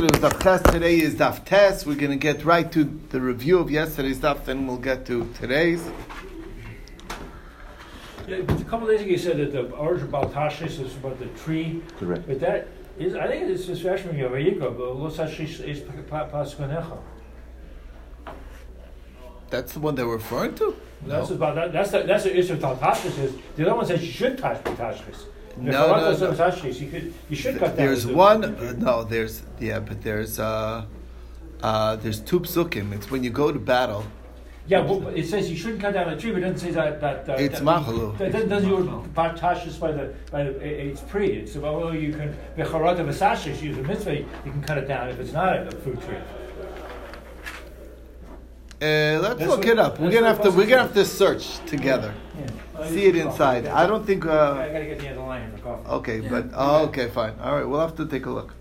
Yesterday was Daf Ches, today is Daf Tes. We're going to get right to the review of yesterday's Daf, then we'll get to today's. Yeah, a couple of days ago you said that the origin about Tashis is about the tree. Correct. But that is, I think it's just from Yavayiko, but Lo Tashish is Pasconecha. That's the one they're referring to? That's about that. That's the, that's the issue of Tashis is the other one says you should touch the Tashis. No, no, no. You could you should cut that. There's one, uh, no, there's, yeah, but there's, uh, uh, there's two psukim. It's when you go to battle. Yeah, well, but it says you shouldn't cut down a tree, but it doesn't say that. that uh, It's that, machalu. That doesn't doesn't use Tashis by the by the it's pre. It's about well you can becharata v'sashis use a mitzvah you can cut it down if it's not a fruit tree. Uh, let's That's look what- it up. We're gonna have to. We're gonna have to search together. Yeah. See it inside. I don't think. I Uh, gotta get the end of the line for coffee. okay, but oh, okay, fine. All right, we'll have to take a look.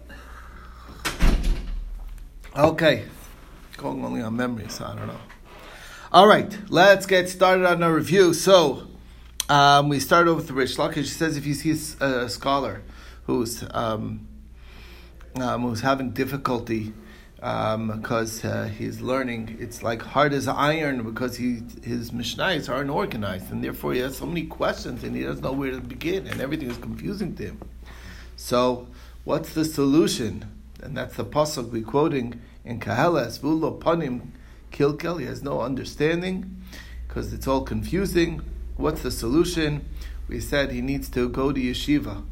Okay, going only on memory, so I don't know. All right, let's get started on our review. So, um, we start over with Rish Lakish. He says if you see a s- a, scholar who's um, um, who's having difficulty um, because uh, he's learning, it's like hard as iron because he his mishnayos aren't organized, and therefore he has so many questions and he doesn't know where to begin, and everything is confusing to him. So, what's the solution? And that's the pasuk we're quoting in Kahelas, Vulo Panim Kilkel. He has no understanding because it's all confusing. What's the solution? We said he needs to go to yeshiva,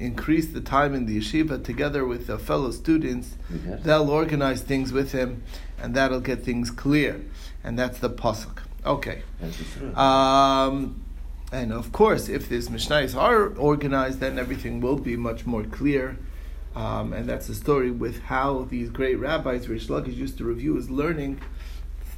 increase the time in the yeshiva together with the fellow students. Yes. They'll organize things with him, and that'll get things clear. And that's the pasuk. Okay. That's the truth. Um, and of course, if these Mishnayos are organized, then everything will be much more clear. Um, and that's the story with how these great rabbis, Rish Lakish, used to review his learning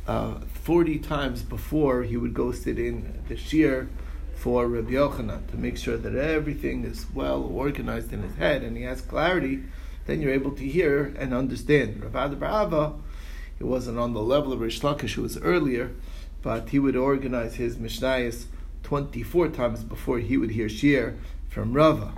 uh, 40 times before he would go sit in the shiur for Rabbi Yochanan to make sure that everything is well organized in his head and he has clarity. Then you're able to hear and understand. Rav Barava, it wasn't on the level of Rish Lakish, who was earlier, but he would organize his Mishnayos 24 times before he would hear Shiur from Rava.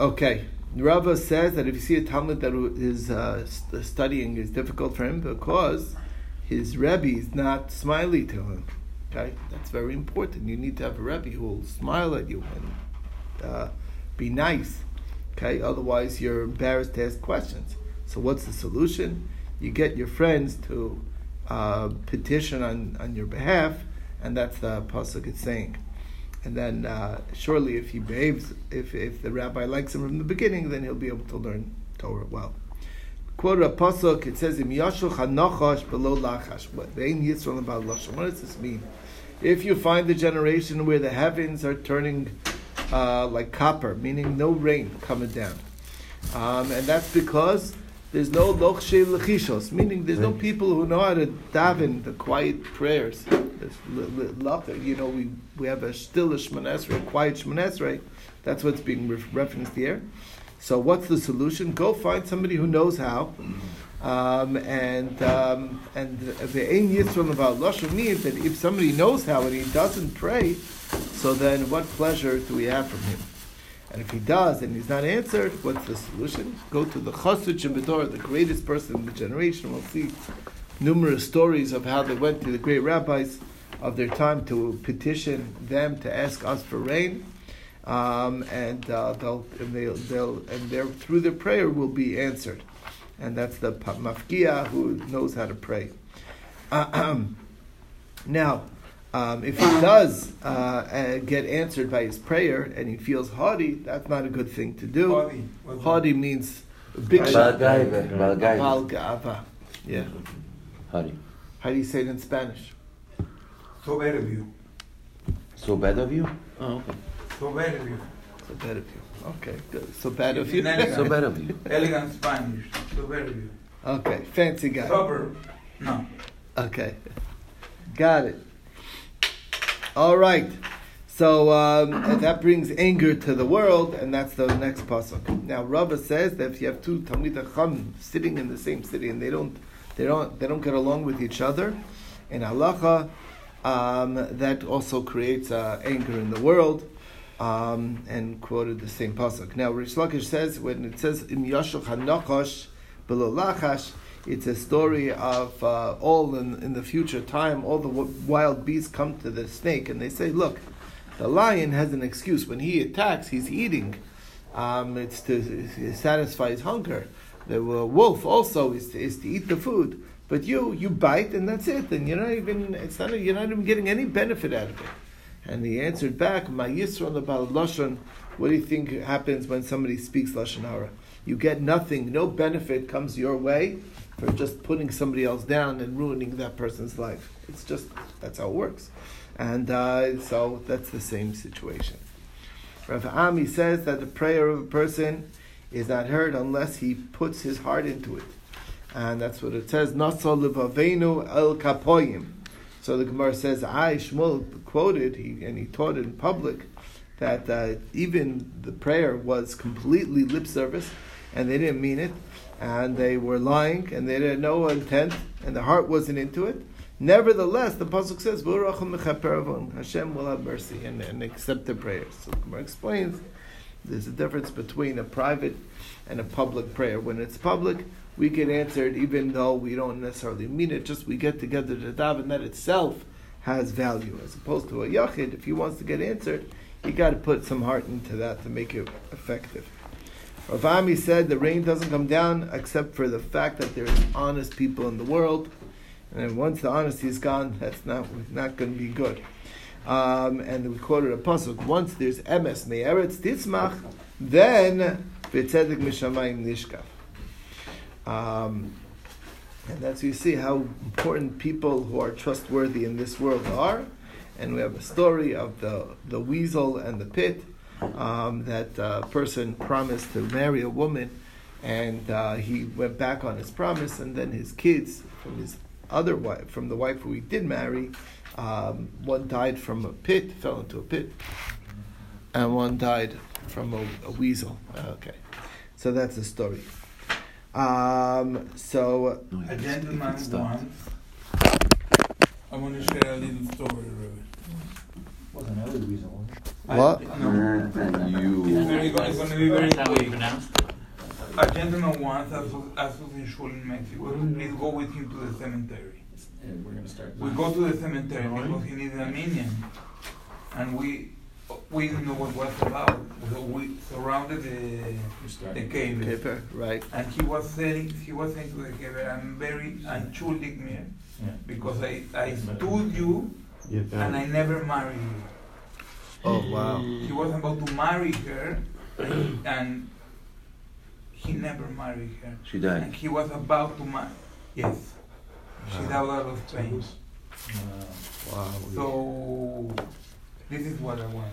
Okay, Rava says that if you see a Talmid that is uh, studying is difficult for him because his Rebbe is not smiley to him. Okay, that's very important. You need to have a Rebbe who will smile at you and uh, be nice. Okay, otherwise you're embarrassed to ask questions. So what's the solution? You get your friends to uh, petition on, on your behalf, and that's the pasuk is saying. And then uh, surely, if he behaves, if if the rabbi likes him from the beginning, then he'll be able to learn Torah well. Quote a pasuk. It says, "Im yashuch hanachash below lachash." What vein yisrael about lashon? What does this mean? If you find the generation where the heavens are turning uh, like copper, meaning no rain coming down, um, and that's because there's no lokshe lechishos, meaning there's no people who know how to daven the quiet prayers. You know, we, we have a still a quiet shmonesrei. That's what's being re- referenced here. So what's the solution? Go find somebody who knows how. Um, and um, and the ein yisrael about lashon means that if somebody knows how and he doesn't pray, so then what pleasure do we have from him? And if he does and he's not answered, what's the solution? Go to the Chassid Shebedor, the greatest person in the generation. We'll see numerous stories of how they went to the great rabbis of their time to petition them to ask us for rain. Um, and uh, they'll and they'll, they'll and their through their prayer will be answered, and that's the pa- mafkia who knows how to pray. now, um, if he does uh, uh, get answered by his prayer and he feels haughty, that's not a good thing to do. Haughty. Haughty means big Bal gaiva, bal gaiva. Bal. Yeah. Honey. How do you say it in Spanish? So bad of you. So bad of you? Oh, okay. So bad of you. So bad of you. Okay, good. So bad of you. Elegant. So bad of you. Elegant Spanish. So bad of you. okay, fancy guy. Proper. No. Okay, got it. All right. So um, that brings anger to the world, and that's the next pasuk. Now Rava says that if you have two Talmid Chacham sitting in the same city and they don't, they don't, they don't get along with each other, in halacha, um, that also creates uh, anger in the world. Um, and quoted the same pasuk. Now, Rish Lakish says when it says im yashul hanachosh below lachash, it's a story of uh, all in, in the future time. All the w- wild beasts come to the snake and they say, "Look, the lion has an excuse. When he attacks, he's eating. Um, it's to satisfy his hunger. The wolf also is to, is to eat the food." But you, you bite and that's it, and you're not even, it's not, you're not even getting any benefit out of it. And he answered back, "My Yisrael about lashon. What do you think happens when somebody speaks lashon hara? You get nothing. No benefit comes your way for just putting somebody else down and ruining that person's life. It's just that's how it works. And uh, so that's the same situation. Rav Ami says that the prayer of a person is not heard unless he puts his heart into it, and that's what it says. Levavenu el kapoyim. So the Gemara says, I, Shmuel, quoted, he, and he taught it in public, that uh, even the prayer was completely lip service, and they didn't mean it, and they were lying, and they had no intent, and the heart wasn't into it. Nevertheless, the Pasuk says, Hashem will have mercy and, and accept the prayers. So the Gemara explains there's a difference between a private and a public prayer. When it's public, we get answered even though we don't necessarily mean it, just we get together to daven, that itself has value. As opposed to a yachid, if he wants to get answered, you got to put some heart into that to make it effective. Rav Ami said the rain doesn't come down except for the fact that there's honest people in the world, and once the honesty is gone, that's not not going to be good. Um, and we quoted a pasuk. Once there's emes me'eretz titzmach, then v'tzedek mishamayim nishkaf. Um, and that's you see how important people who are trustworthy in this world are. And we have a story of the, the weasel and the pit. Um, that uh, person promised to marry a woman, and uh, he went back on his promise, and then his kids from his other wife, from the wife who he did marry, um, one died from a pit, fell into a pit, and one died from a, a weasel. Okay, so that's the story. Um, so A gentleman once. I want to share a little story, Robert. Wasn't another reason. What? I, no. It's very it's going to be very That's how we quick. A gentleman once asked us- asked us in school in Mexico please go with him to the cemetery. And we're gonna start. We go to the cemetery because he needed a minyan, and we we didn't know what was about. So we surrounded the We're the cave, paper, right? and he was saying he was saying to the cave, "I'm very unschuldig man Yeah. because I I stood you and I never married you." Oh wow! He was about to marry her, and, and he never married her. She died. And died. he was about to marry. Yes, she died out of pain. Uh, Wow. So this is what I want.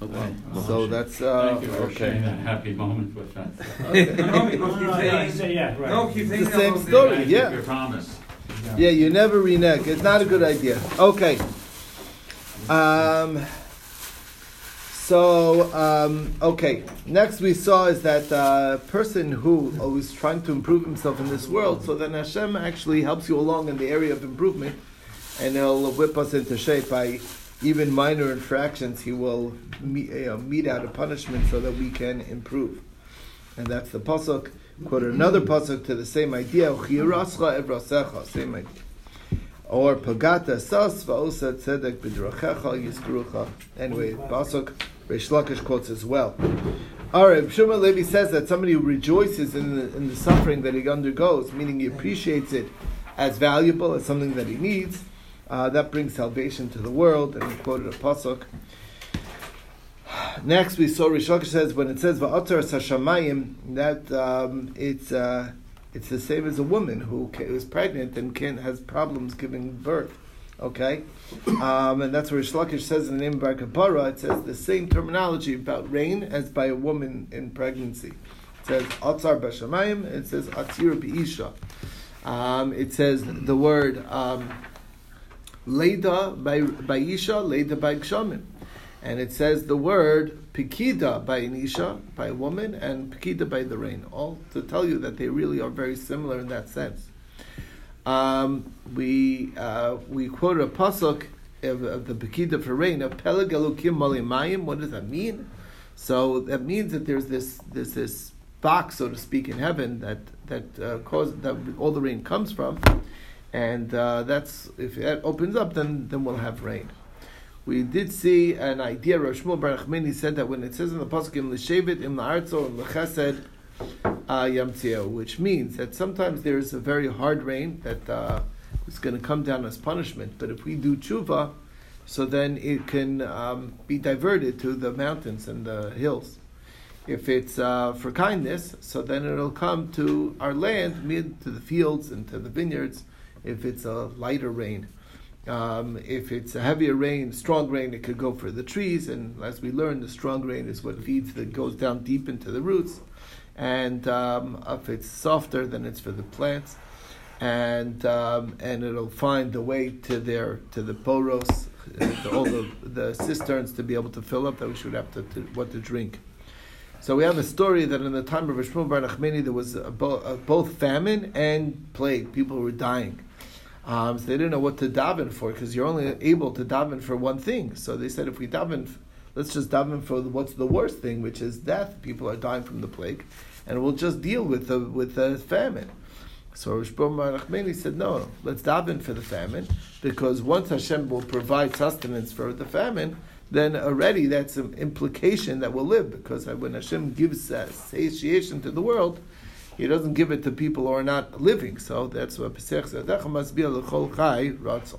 Okay. So that's uh, Thank you for sharing that happy moment with us. okay. No, no, because No, no, he's no, saying. yeah, right. No, he's saying the same about the- story. Thank yeah. you your promise. Yeah, you never renege. It's not a good idea. Okay. Um, so, um, okay. Next we saw is that uh, person who was trying to improve himself in this world, so then Hashem actually helps you along in the area of improvement, and He'll whip us into shape by even minor infractions. He will meet, you know, mete out a punishment so that we can improve. And that's the pasuk. Quoted another pasuk to the same idea. Same idea. Or pagata sas va'osa tzedek b'drachecha yizkrucha. Anyway, pasuk Reish Lakish quotes as well. Alright, Shmuel Levi says that somebody who rejoices in the, in the suffering that he undergoes, meaning he appreciates it as valuable, as something that he needs, uh, that brings salvation to the world. And he quoted a pasuk. Next, we saw Rish Lakish says when it says va'atar sashamayim that um, it's uh, it's the same as a woman who is pregnant and can has problems giving birth. Okay, um, and that's where Rish Lakish says in the name of Bar Kapara, it says the same terminology about rain as by a woman in pregnancy. It says atzar b'shamayim. It says atzir b'isha. Um, it says the word um, leda by by isha, leda by gshamim. And it says the word pikida by an isha, by a woman, and pikida by the rain. All to tell you that they really are very similar in that sense. Um, we uh, we quoted a pasuk of, of the Pekida for rain, of Peleg Elokim Malimayim, what does that mean? So that means that there's this, this, this box, so to speak, in heaven that, that, uh, cause, that all the rain comes from. And uh, that's, if it opens up, then, then we'll have rain. We did see an idea, Rosh Shmuel Bar Nachmani said that when it says in the Pasuk, Im L'Shevet, Im La'arzo, Im L'Chesed, Yamtzeo, which means that sometimes there's a very hard rain that uh, is going to come down as punishment. But if we do tshuva, so then it can um, be diverted to the mountains and the hills. If it's uh, for kindness, so then it'll come to our land, mid to the fields and to the vineyards. If it's a lighter rain, um, if it's a heavier rain, strong rain, it could go for the trees. And as we learned, the strong rain is what feeds that goes down deep into the roots and um, if it's softer, then it's for the plants, and um, and it'll find the way to their to the poros, uh, to all the, the cisterns to be able to fill up that we should have to, to what to drink. So we have a story that in the time of Rishmon Bar Nachmani there was a a both famine and plague. People were dying. Um, so they didn't know what to daven for because you're only able to daven for one thing. So they said if we daven, let's just daven for what's the worst thing, which is death. People are dying from the plague and we'll just deal with the with the famine. So Rosh Nachmani said, no, let's daven for the famine, because once Hashem will provide sustenance for the famine, then already that's an implication that we'll live, because when Hashem gives satiation to the world, He doesn't give it to people who are not living. So that's what Pesach Zadach must be a Chai says.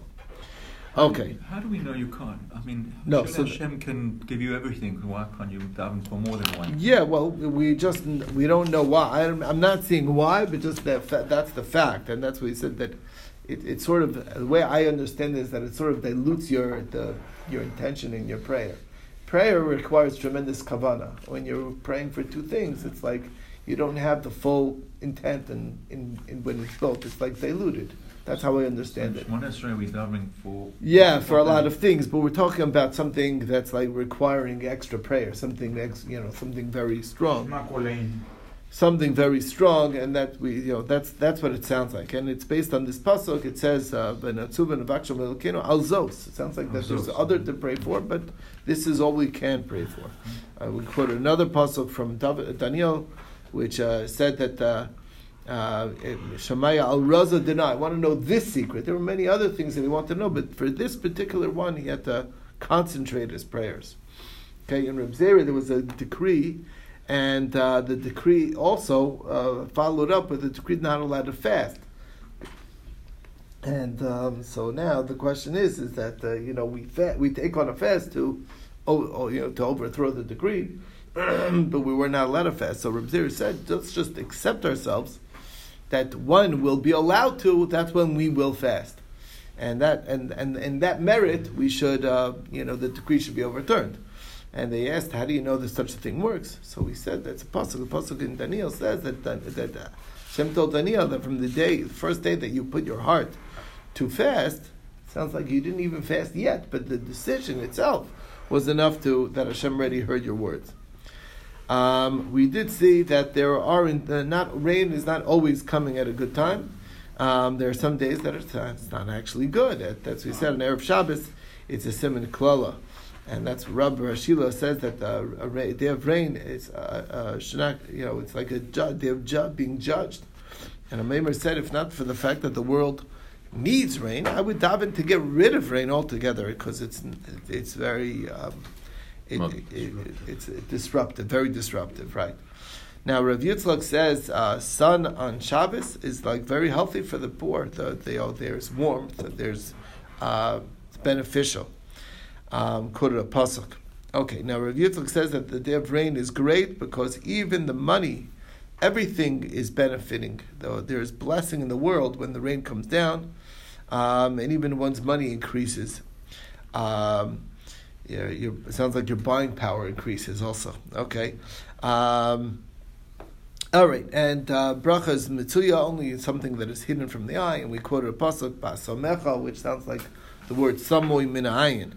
Okay. How do we know you can't? I mean, no, so Hashem can give you everything. Why can't you daven for more than one? Yeah, well, we just we don't know why. I'm, I'm not seeing why, but just that that's the fact, and that's what he said that it, it sort of the way I understand is that it sort of dilutes your the your intention in your prayer. Prayer requires tremendous kavana. When you're praying for two things, it's like you don't have the full intent, and in, in, in when it's built, it's like diluted. That's how I understand it. Not necessarily davening for. Yeah, for a lot of things, but we're talking about something that's like requiring extra prayer, something ex, you know, something very strong. Something very strong, and that we, you know, that's that's what it sounds like, and it's based on this pasuk. It says, uh, "Alzos." It sounds like that there's other to pray for, but this is all we can pray for. Uh, we quote another pasuk from Daniel, which uh, said that. Uh, al Raza denied. I want to know this secret. There were many other things that he wanted to know, but for this particular one, he had to concentrate his prayers. Okay, in Reb Zera, there was a decree, and uh, the decree also uh, followed up with a decree not allowed to fast. And um, so now the question is, is that uh, you know we fa- we take on a fast to, oh, oh, you know, to overthrow the decree, but we were not allowed to fast. So Reb Zera said, let's just accept ourselves that one will be allowed to, that's when we will fast. And that and, and, and that merit we should uh, you know the decree should be overturned. And they asked, how do you know that such a thing works? So we said that's a pasuk. The pasuk in Daniel says that that, that uh, Shem told Daniel that from the day, the first day that you put your heart to fast, sounds like you didn't even fast yet, but the decision itself was enough to that Hashem already heard your words. Um, we did see that there are in, uh, not rain is not always coming at a good time. Um, there are some days that it's, it's not actually good. That's we said on Erev Shabbos, it's a simon klala, and that's Rabbi Rashila says that uh, a day of rain is uh, uh, you know it's like a ju- day of ju- being judged. And Ameimar said, if not for the fact that the world needs rain, I would daven to get rid of rain altogether because it's it's very um, it, it, it, it's disruptive, very disruptive, right? Now, Rav Yitzchak says uh, sun on Shabbos is like very healthy for the poor. The, the, oh, there's warmth, there's uh, beneficial. Um, Quoted a pasuk. Okay, now Rav Yitzchak says that the day of rain is great because even the money, everything is benefiting. Though there's blessing in the world when the rain comes down, um, and even one's money increases. Um, your, it sounds like your buying power increases also. Okay. Um, all right, and uh, bracha is mitzuya, only something that is hidden from the eye, and we quoted a pasuk, basamecha, which sounds like the word samoy min ayin.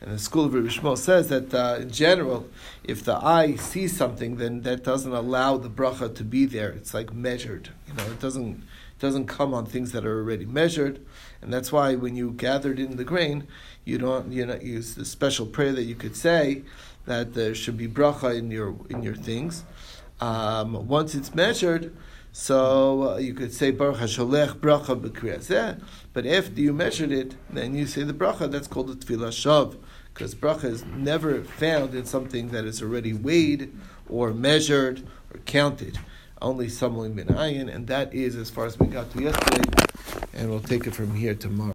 And the school of Rishmo says that uh, in general, if the eye sees something, then that doesn't allow the bracha to be there. It's like measured. You know, it doesn't doesn't come on things that are already measured, and that's why when you gathered in the grain, you don't you use the special prayer that you could say that there should be bracha in your in your things. Um, once it's measured, so uh, you could say Baruch Hasholech bracha but after you measured it, then you say the bracha. That's called the tefillah shav, because bracha is never found in something that is already weighed or measured or counted. Only someone min ayin, and that is as far as we got to yesterday, and we'll take it from here tomorrow.